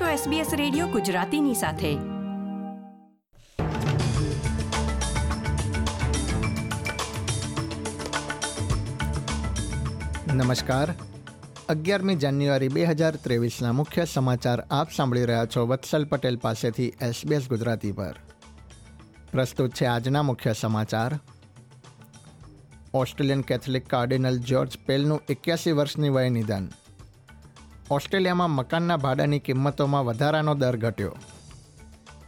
છો SBS radio ગુજરાતીની સાથે. નમસ્કાર. અગિયારમી જાન્યુઆરી બે હજાર ત્રેવીસના મુખ્ય સમાચાર આપ સાંભળી રહ્યા છો વત્સલ પટેલ પાસેથી એસબીએસ ગુજરાતી પર. પ્રસ્તુત છે આજના મુખ્ય સમાચાર. ઓસ્ટ્રેલિયન કેથલિક કાર્ડિનલ જ્યોર્જ પેલનું એક્યાસી વર્ષની વયે નિધન. ઓસ્ટ્રેલિયામાં મકાનના ભાડાની કિંમતોમાં વધારાનો દર ઘટ્યો.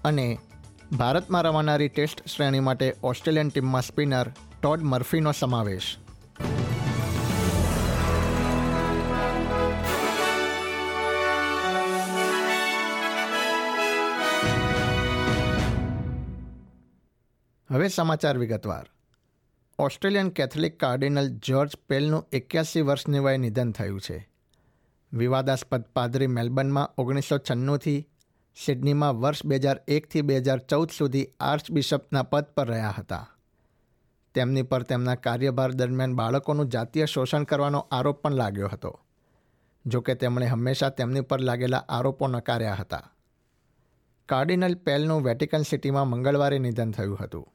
અને ભારતમાં રમાનારી ટેસ્ટ શ્રેણી માટે ઓસ્ટ્રેલિયન ટીમમાં સ્પિનર ટોડ મર્ફીનો સમાવેશ. હવે સમાચાર વિગતવાર. ઓસ્ટ્રેલિયન કેથલિક કાર્ડિનલ જ્યોર્જ પેલનું એક્યાસી વર્ષની વયે નિધન થયું છે. વિવાદાસ્પદ પાદરી મેલબર્નમાં ઓગણીસો છન્નુંથી સિડનીમાં વર્ષ બે હજાર એકથી બે હજાર ચૌદ સુધી આર્ચ બિશપના પદ પર રહ્યા હતા. તેમની પર તેમના કાર્યભાર દરમિયાન બાળકોનું જાતીય શોષણ કરવાનો આરોપ પણ લાગ્યો હતો જોકે તેમણે હંમેશા તેમની પર લાગેલા આરોપો નકાર્યા હતા. કાર્ડિનલ પેલનું વેટિકન સિટીમાં મંગળવારે નિધન થયું હતું.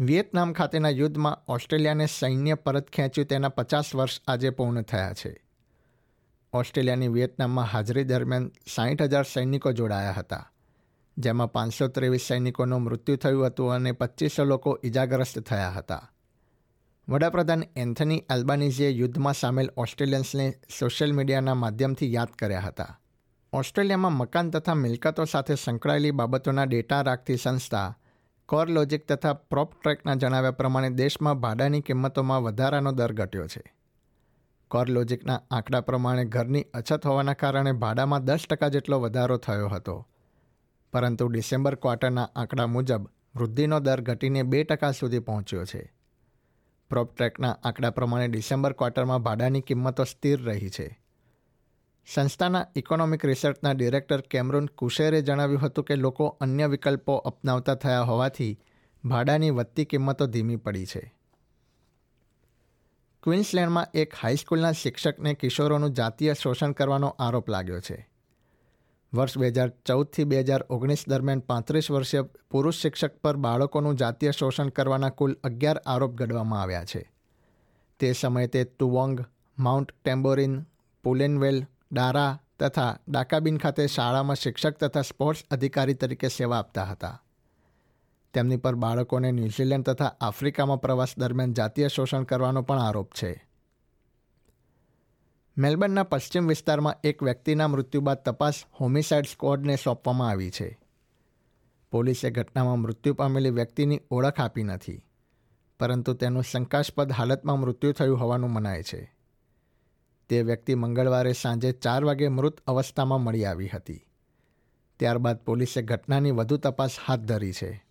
વિયેતનામ ખાતેના યુદ્ધમાં ઓસ્ટ્રેલિયાને સૈન્ય પરત ખેંચ્યું તેના પચાસ વર્ષ આજે પૂર્ણ થયા છે. ઓસ્ટ્રેલિયાની વિયેતનામમાં હાજરી દરમિયાન સાહીઠ હજાર સૈનિકો જોડાયા હતા, જેમાં પાંચસો ત્રેવીસ સૈનિકોનું મૃત્યુ થયું હતું અને પચીસો લોકો ઇજાગ્રસ્ત થયા હતા. વડાપ્રધાન એન્થની એલ્બાનીઝીએ યુદ્ધમાં સામેલ ઓસ્ટ્રેલિયન્સને સોશિયલ મીડિયાના માધ્યમથી યાદ કર્યા હતા. ઓસ્ટ્રેલિયામાં મકાન તથા મિલકતો સાથે સંકળાયેલી બાબતોના ડેટા રાખતી સંસ્થા કોર લોજિક તથા પ્રોપ ટ્રેકના જણાવ્યા પ્રમાણે દેશમાં ભાડાની કિંમતોમાં વધારાનો દર ઘટ્યો છે. કોર લોજિકના આંકડા પ્રમાણે ઘરની અછત હોવાના કારણે ભાડામાં દસ ટકા જેટલો વધારો થયો હતો. પરંતુ ડિસેમ્બર ક્વાર્ટરના આંકડા મુજબ વૃદ્ધિનો દર ઘટીને બે ટકા સુધી પહોંચ્યો છે. પ્રોપ ટ્રેકના આંકડા પ્રમાણે ડિસેમ્બર ક્વાર્ટરમાં ભાડાની કિંમતો સ્થિર રહી છે. સંસ્થાના ઇકોનોમિક રિસર્ચના ડિરેક્ટર કેમરૂન કુશેરે જણાવ્યું હતું કે લોકો અન્ય વિકલ્પો અપનાવતા થયા હોવાથી ભાડાની વધતી કિંમતો ધીમી પડી છે. ક્વિન્સલેન્ડમાં એક હાઈસ્કૂલના શિક્ષકને કિશોરોનું જાતીય શોષણ કરવાનો આરોપ લાગ્યો છે. વર્ષ બે હજાર ચૌદથી બે હજાર ઓગણીસ દરમિયાન પાંત્રીસ વર્ષીય પુરુષ શિક્ષક પર બાળકોનું જાતીય શોષણ કરવાના કુલ અગિયાર આરોપ ઘડવામાં આવ્યા છે. તે સમયે તે તુવોંગ, માઉન્ટ ટેમ્બોરિન, પુલેનવેલ, ડારા તથા ડાકાબીન ખાતે શાળામાં શિક્ષક તથા સ્પોર્ટ્સ અધિકારી તરીકે સેવા આપતા હતા. તેમની પર બાળકોને ન્યૂઝીલેન્ડ તથા આફ્રિકામાં પ્રવાસ દરમિયાન જાતીય શોષણ કરવાનો પણ આરોપ છે. મેલબર્નના પશ્ચિમ વિસ્તારમાં એક વ્યક્તિના મૃત્યુ બાદ તપાસ હોમિસાઇડ સ્કોડને સોંપવામાં આવી છે. પોલીસે ઘટનામાં મૃત્યુ પામેલી વ્યક્તિની ઓળખ આપી નથી, પરંતુ તેનું શંકાસ્પદ હાલતમાં મૃત્યુ થયું હોવાનું મનાય છે. તે વ્યક્તિ મંગળવારે સાંજે ચાર વાગે મૃત અવસ્થામાં મળી આવી હતી. ત્યારબાદ પોલીસે ઘટનાની વધુ તપાસ હાથ ધરી છે.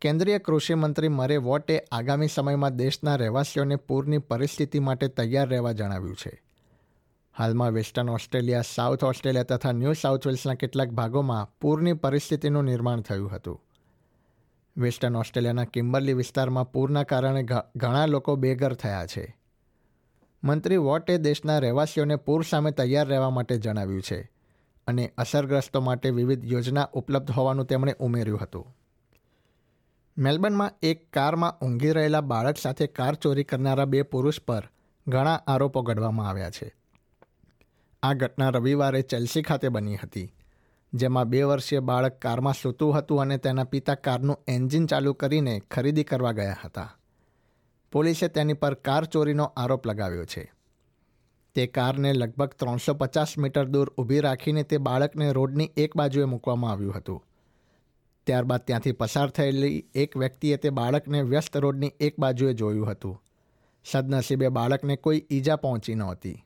કેન્દ્રીય કૃષિમંત્રી મરે વોટે આગામી સમયમાં દેશના રહેવાસીઓને પૂરની પરિસ્થિતિ માટે તૈયાર રહેવા જણાવ્યું છે. હાલમાં વેસ્ટર્ન ઓસ્ટ્રેલિયા, સાઉથ ઓસ્ટ્રેલિયા તથા ન્યૂ સાઉથ વેલ્સના કેટલાક ભાગોમાં પૂરની પરિસ્થિતિનું નિર્માણ થયું હતું. વેસ્ટર્ન ઓસ્ટ્રેલિયાના કિમ્બરલી વિસ્તારમાં પૂરના કારણે ઘણા લોકો બેઘર થયા છે. મંત્રી વોટે દેશના રહેવાસીઓને પૂર સામે તૈયાર રહેવા માટે જણાવ્યું છે અને અસરગ્રસ્તો માટે વિવિધ યોજના ઉપલબ્ધ હોવાનું તેમણે ઉમેર્યું હતું. મેલબર્નમાં એક કારમાં ઊંઘી રહેલા બાળક સાથે કાર ચોરી કરનારા બે પુરુષ પર ઘણા આરોપો ઘડવામાં આવ્યા છે. આ ઘટના રવિવારે ચેલ્સી ખાતે બની હતી, જેમાં બે વર્ષીય બાળક કારમાં સૂતું હતું અને તેના પિતા કારનું એન્જિન ચાલુ કરીને ખરીદી કરવા ગયા હતા. પોલીસે તેની પર કાર ચોરીનો આરોપ લગાવ્યો છે. તે કારને લગભગ ત્રણસો પચાસ મીટર દૂર ઊભી રાખીને તે બાળકને રોડની એક બાજુએ મૂકવામાં આવ્યું હતું. ત્યારબાદ ત્યાંથી પસાર થયેલી એક વ્યક્તિએ તે બાળકને વ્યસ્ત રોડની એક બાજુએ જોયું હતું. સદનસીબે બાળકને કોઈ ઈજા પહોંચી નહોતી.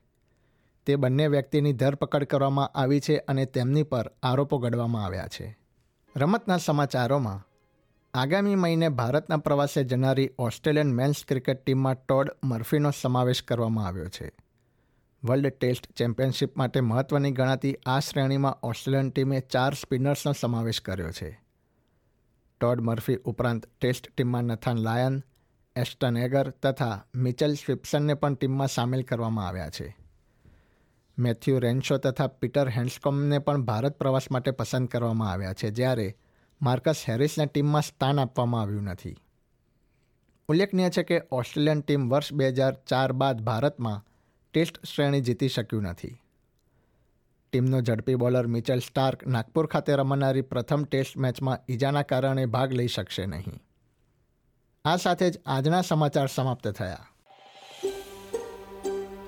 તે બંને વ્યક્તિની ધરપકડ કરવામાં આવી છે અને તેમની પર આરોપો ઘડવામાં આવ્યા છે. રમતના સમાચારોમાં, આગામી મહિને ભારતના પ્રવાસે જનારી ઓસ્ટ્રેલિયન મેન્સ ક્રિકેટ ટીમમાં ટોડ મર્ફીનો સમાવેશ કરવામાં આવ્યો છે. વર્લ્ડ ટેસ્ટ ચેમ્પિયનશિપ માટે મહત્ત્વની ગણાતી આ શ્રેણીમાં ઓસ્ટ્રેલિયન ટીમે ચાર સ્પિનર્સનો સમાવેશ કર્યો છે. ટોડ મર્ફી ઉપરાંત ટેસ્ટ ટીમમાં નથાન લાયન, એસ્ટન એગર તથા મિચેલ સ્વિપ્સનને પણ ટીમમાં સામેલ કરવામાં આવ્યા છે. મેથ્યુ રેન્શો તથા પીટર હેન્ડસ્કોમને પણ ભારત પ્રવાસ માટે પસંદ કરવામાં આવ્યા છે, જ્યારે માર્કસ હેરિસને ટીમમાં સ્થાન આપવામાં આવ્યું નથી. ઉલ્લેખનીય છે કે ઓસ્ટ્રેલિયન ટીમ વર્ષ બે હજાર ચાર બાદ ભારતમાં ટેસ્ટ શ્રેણી જીતી શક્યું નથી. ટીમનો ઝડપી બોલર મિચેલ સ્ટાર્ક નાગપુર ખાતે રમાનારી પ્રથમ ટેસ્ટ મેચમાં ઈજાના કારણે ભાગ લઈ શકશે નહીં. આ સાથે જ આજના સમાચાર સમાપ્ત થયા.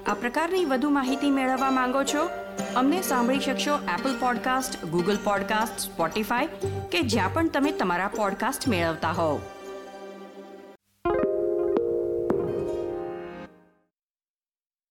આ પ્રકારની વધુ માહિતી મેળવવા માંગો છો? અમને સાંભળી શકશો Apple podcast Google podcast Spotify કે જ્યાં પણ તમે તમારા પોડકાસ્ટ મેળવતા હોવ.